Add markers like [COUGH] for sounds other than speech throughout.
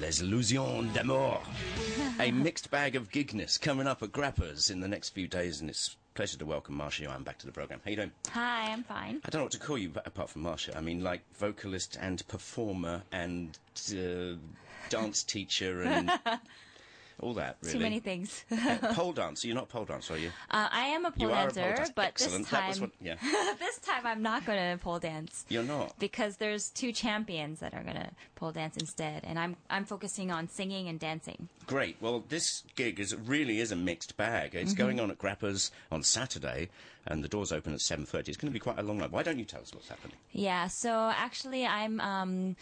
Les Illusions d'amour. a mixed bag of gigness coming up at Grappa's in the next few days, and it's a pleasure to welcome Marsha Yuan back to the program. How you doing? Hi, I'm fine. I don't know what to call you apart from Marsha. I mean, like vocalist and performer and uh, dance teacher and [LAUGHS] all that. Really. Too many things. [LAUGHS] Uh, pole [LAUGHS] dancer. You're not a pole dancer, are you? Uh, I am a pole you dancer, a pole dancer. but Excellent. this time, what- yeah. [LAUGHS] this time I'm not going to pole dance You're not. because there's two champions that are going to pole dance instead, and I'm I'm focusing on singing and dancing. Great. Well, this gig is really is a mixed bag. It's Mm-hmm. going on at Grappa's on Saturday, and the doors open at seven thirty. It's going to be quite a long night. Why don't you tell us what's happening? Yeah, so actually, I'm um,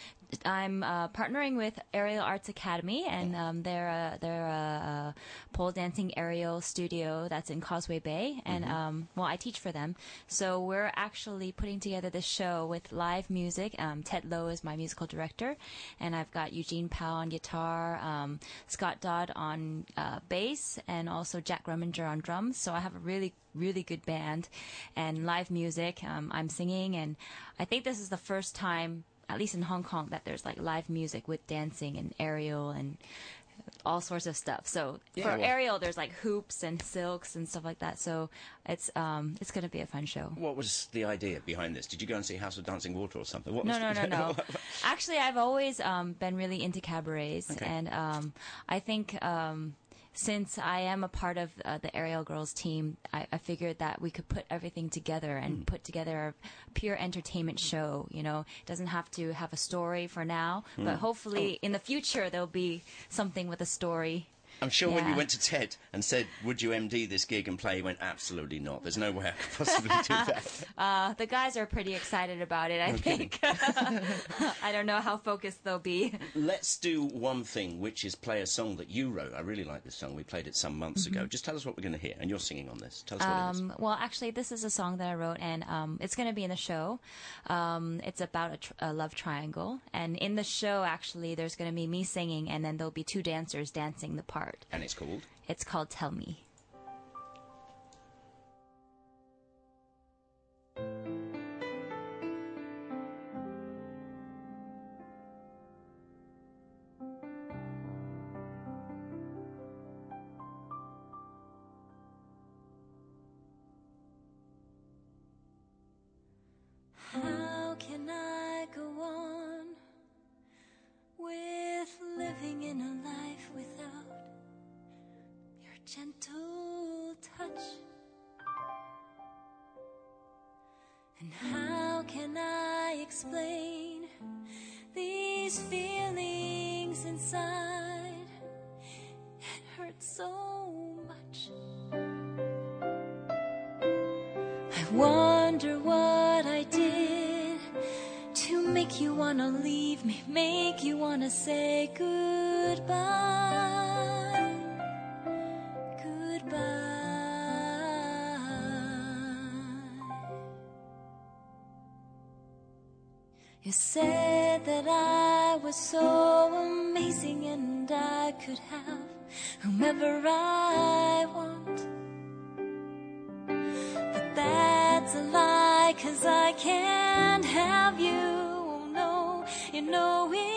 I'm uh, partnering with Aerial Arts Academy, and um, they're a, they're a, a pole dancing aerial studio that's in Causeway Bay, and um, well, I teach for them. So we're actually putting together this show with live music. Um, Ted Lowe is my musical director, and I've got Eugene Powell on guitar, um, Scott Dodd on uh, bass, and also Jack Rumminger on drums. So I have a really really good band and live music. Um, I'm singing, and I think this is the first time, at least in Hong Kong, that there's like live music with dancing and aerial and all sorts of stuff. So Yeah, for well- aerial, there's like hoops and silks and stuff like that. So it's um, it's gonna be a fun show. What was the idea behind this? Did you go and see House of Dancing Water or something? What No, was no, the- no, no. [LAUGHS] Actually, I've always um, been really into cabarets, Okay. and um, I think um, since I am a part of uh, the Aerial Girls team, I, I figured that we could put everything together and put together a pure entertainment show. You know, it doesn't have to have a story for now, but hopefully in the future there'll be something with a story. I'm sure when you went to Ted and said, "Would you MD this gig and play?" He went, "Absolutely not. There's no way I could possibly do [LAUGHS] that." Uh, the guys are pretty excited about it. I think. [LAUGHS] I don't know how focused they'll be. Let's do one thing, which is play a song that you wrote. I really like this song. We played it some months ago. Just tell us what we're going to hear, and you're singing on this. Tell us what it is. Um, well, actually, this is a song that I wrote, and um, it's going to be in the show. Um, it's about a, tr- a love triangle, and in the show, actually, there's going to be me singing, and then there'll be two dancers dancing the part. And it's called. It's called "Tell Me." Gentle touch? And how can I explain these feelings inside? It hurts so much. I wonder what I did to make you wanna leave me, make you wanna say goodbye. You said that I was so amazing and I could have whomever I want. But that's a lie, cause I can't have you. Oh no, you know it's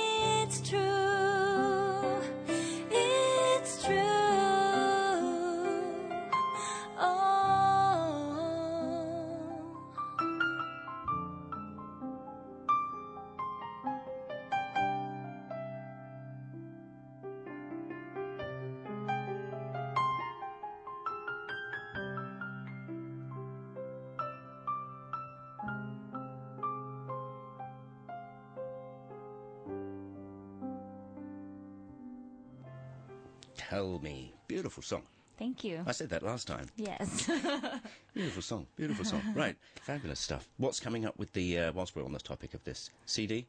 Tell me. Beautiful song. Thank you. I said that last time. Yes. [LAUGHS] Beautiful song. Beautiful song. right. Fabulous stuff. What's coming up with the, uh, whilst we're on the topic of this? CD?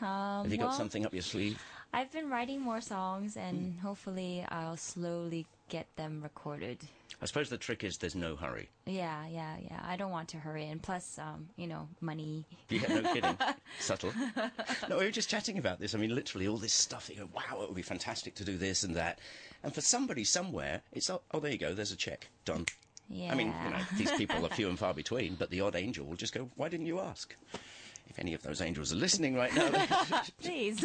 Um, Have you got something up your sleeve? I've been writing more songs, and hopefully, I'll slowly get them recorded. I suppose the trick is there's no hurry. Yeah, yeah, yeah. I don't want to hurry, and plus, um, you know, money. Yeah, no kidding. [LAUGHS] Subtle. No, we were just chatting about this. I mean, literally all this stuff. You go, wow, it would be fantastic to do this and that. And for somebody somewhere, it's oh, oh there you go. There's a check done. Yeah. I mean, you know, these people are few and far between, but the odd angel will just go, why didn't you ask? If any of those angels are listening right now. [LAUGHS] Please.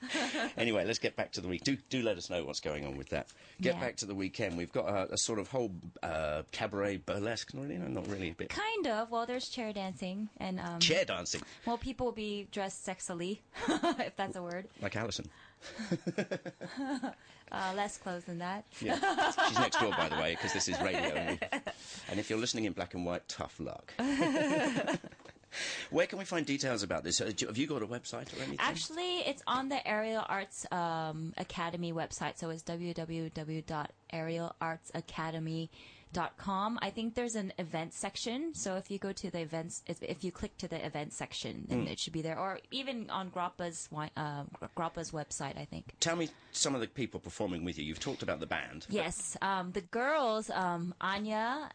[LAUGHS] anyway, let's get back to the week. Do do let us know what's going on with that. Get Yeah. back to the weekend. We've got a, a sort of whole uh, cabaret burlesque. Not Really, no, not really. A bit kind of. Well, there's chair dancing, and um, chair dancing, well, people will be dressed sexily, [LAUGHS] if that's a word. like Alison. Uh, less clothes than that. Yeah, she's next door, by the way, because this is radio. And, and if you're listening in black and white, tough luck. Where can we find details about this? Uh, Have you got a website or anything? Actually, it's on the Aerial Arts um, Academy website, so it's www.aerialartsacademy.com. I think there's an event section, so if you go to the events, if, you click to the event section, then it should be there, or even on Grappa's uh, Grappa's website, I think. Tell me some of the people performing with you. You've talked about the band. Yes, um, the girls, um, Anya.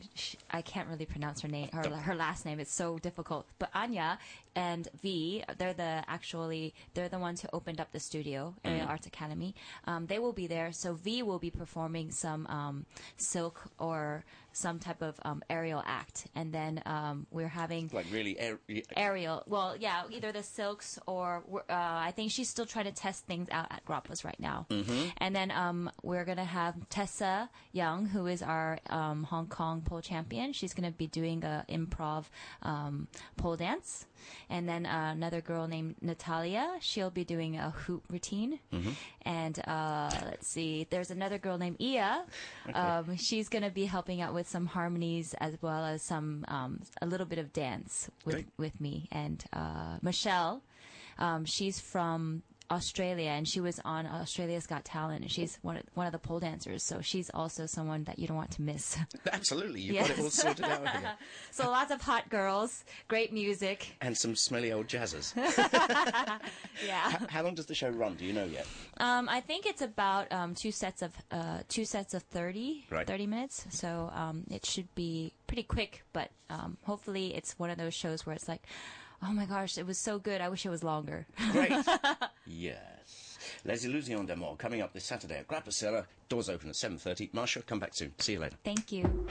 Um, sh- I can't really pronounce her name, her her last name. It's so difficult. But Anya and V, they're the actually they're the ones who opened up the studio, Aerial Arts Academy. Um, they will be there. So V will be performing some um, silk or some type of um, aerial act, and then um, we're having Like really, air, aerial. Well, yeah, either the silks or uh, I think she's still trying to test things out at Grappa's right now. Mm-hmm. And then um, we're gonna have Tessa Young, who is our um, Hong Kong pole champion. She's gonna be doing a improv um, pole dance. And then uh, another girl named Natalia, she'll be doing a hoop routine. And uh, let's see, there's another girl named Ia. Um, she's going to be helping out with some harmonies as well as some um, a little bit of dance with Great. with me. And uh, Michelle, um, she's from Australia and she was on Australia's Got Talent. And she's one of, one of the pole dancers, so she's also someone that you don't want to miss. [LAUGHS] absolutely, you've got it all sorted out here. [LAUGHS] so lots of hot girls, great music. And some smelly old jazzers. [LAUGHS] Yeah. How long does the show run? Do you know yet? Um, I think it's about um, two sets of uh, two sets of 30, Right. 30 minutes. So um, it should be pretty quick, but um, hopefully it's one of those shows where it's like, oh my gosh, it was so good. I wish it was longer. Great. [LAUGHS] yes. Les Illusions d'Amour coming up this Saturday at Grappa Cellar. Doors open at 7.30. Marsha, come back soon. See you later. Thank you.